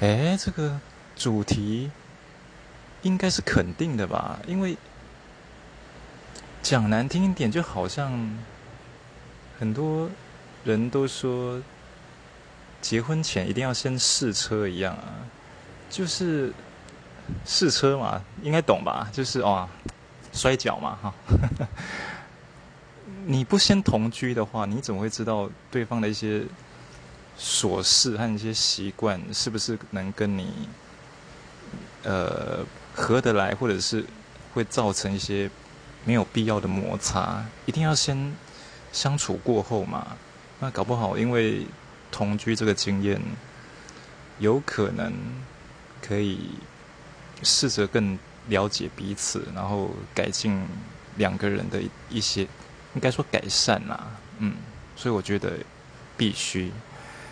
哎，这个主题应该是肯定的吧？因为讲难听一点，就好像很多人都说结婚前一定要先试车一样啊，就是试车嘛，应该懂吧？就是哦，摔跤嘛，哈。你不先同居的话，你怎么会知道对方的一些？琐事和一些习惯，是不是能跟你呃合得来，或者是会造成一些没有必要的摩擦？一定要先相处过后嘛？那搞不好因为同居这个经验，有可能可以试着更了解彼此，然后改进两个人的一些，应该说改善啦。嗯，所以我觉得必须。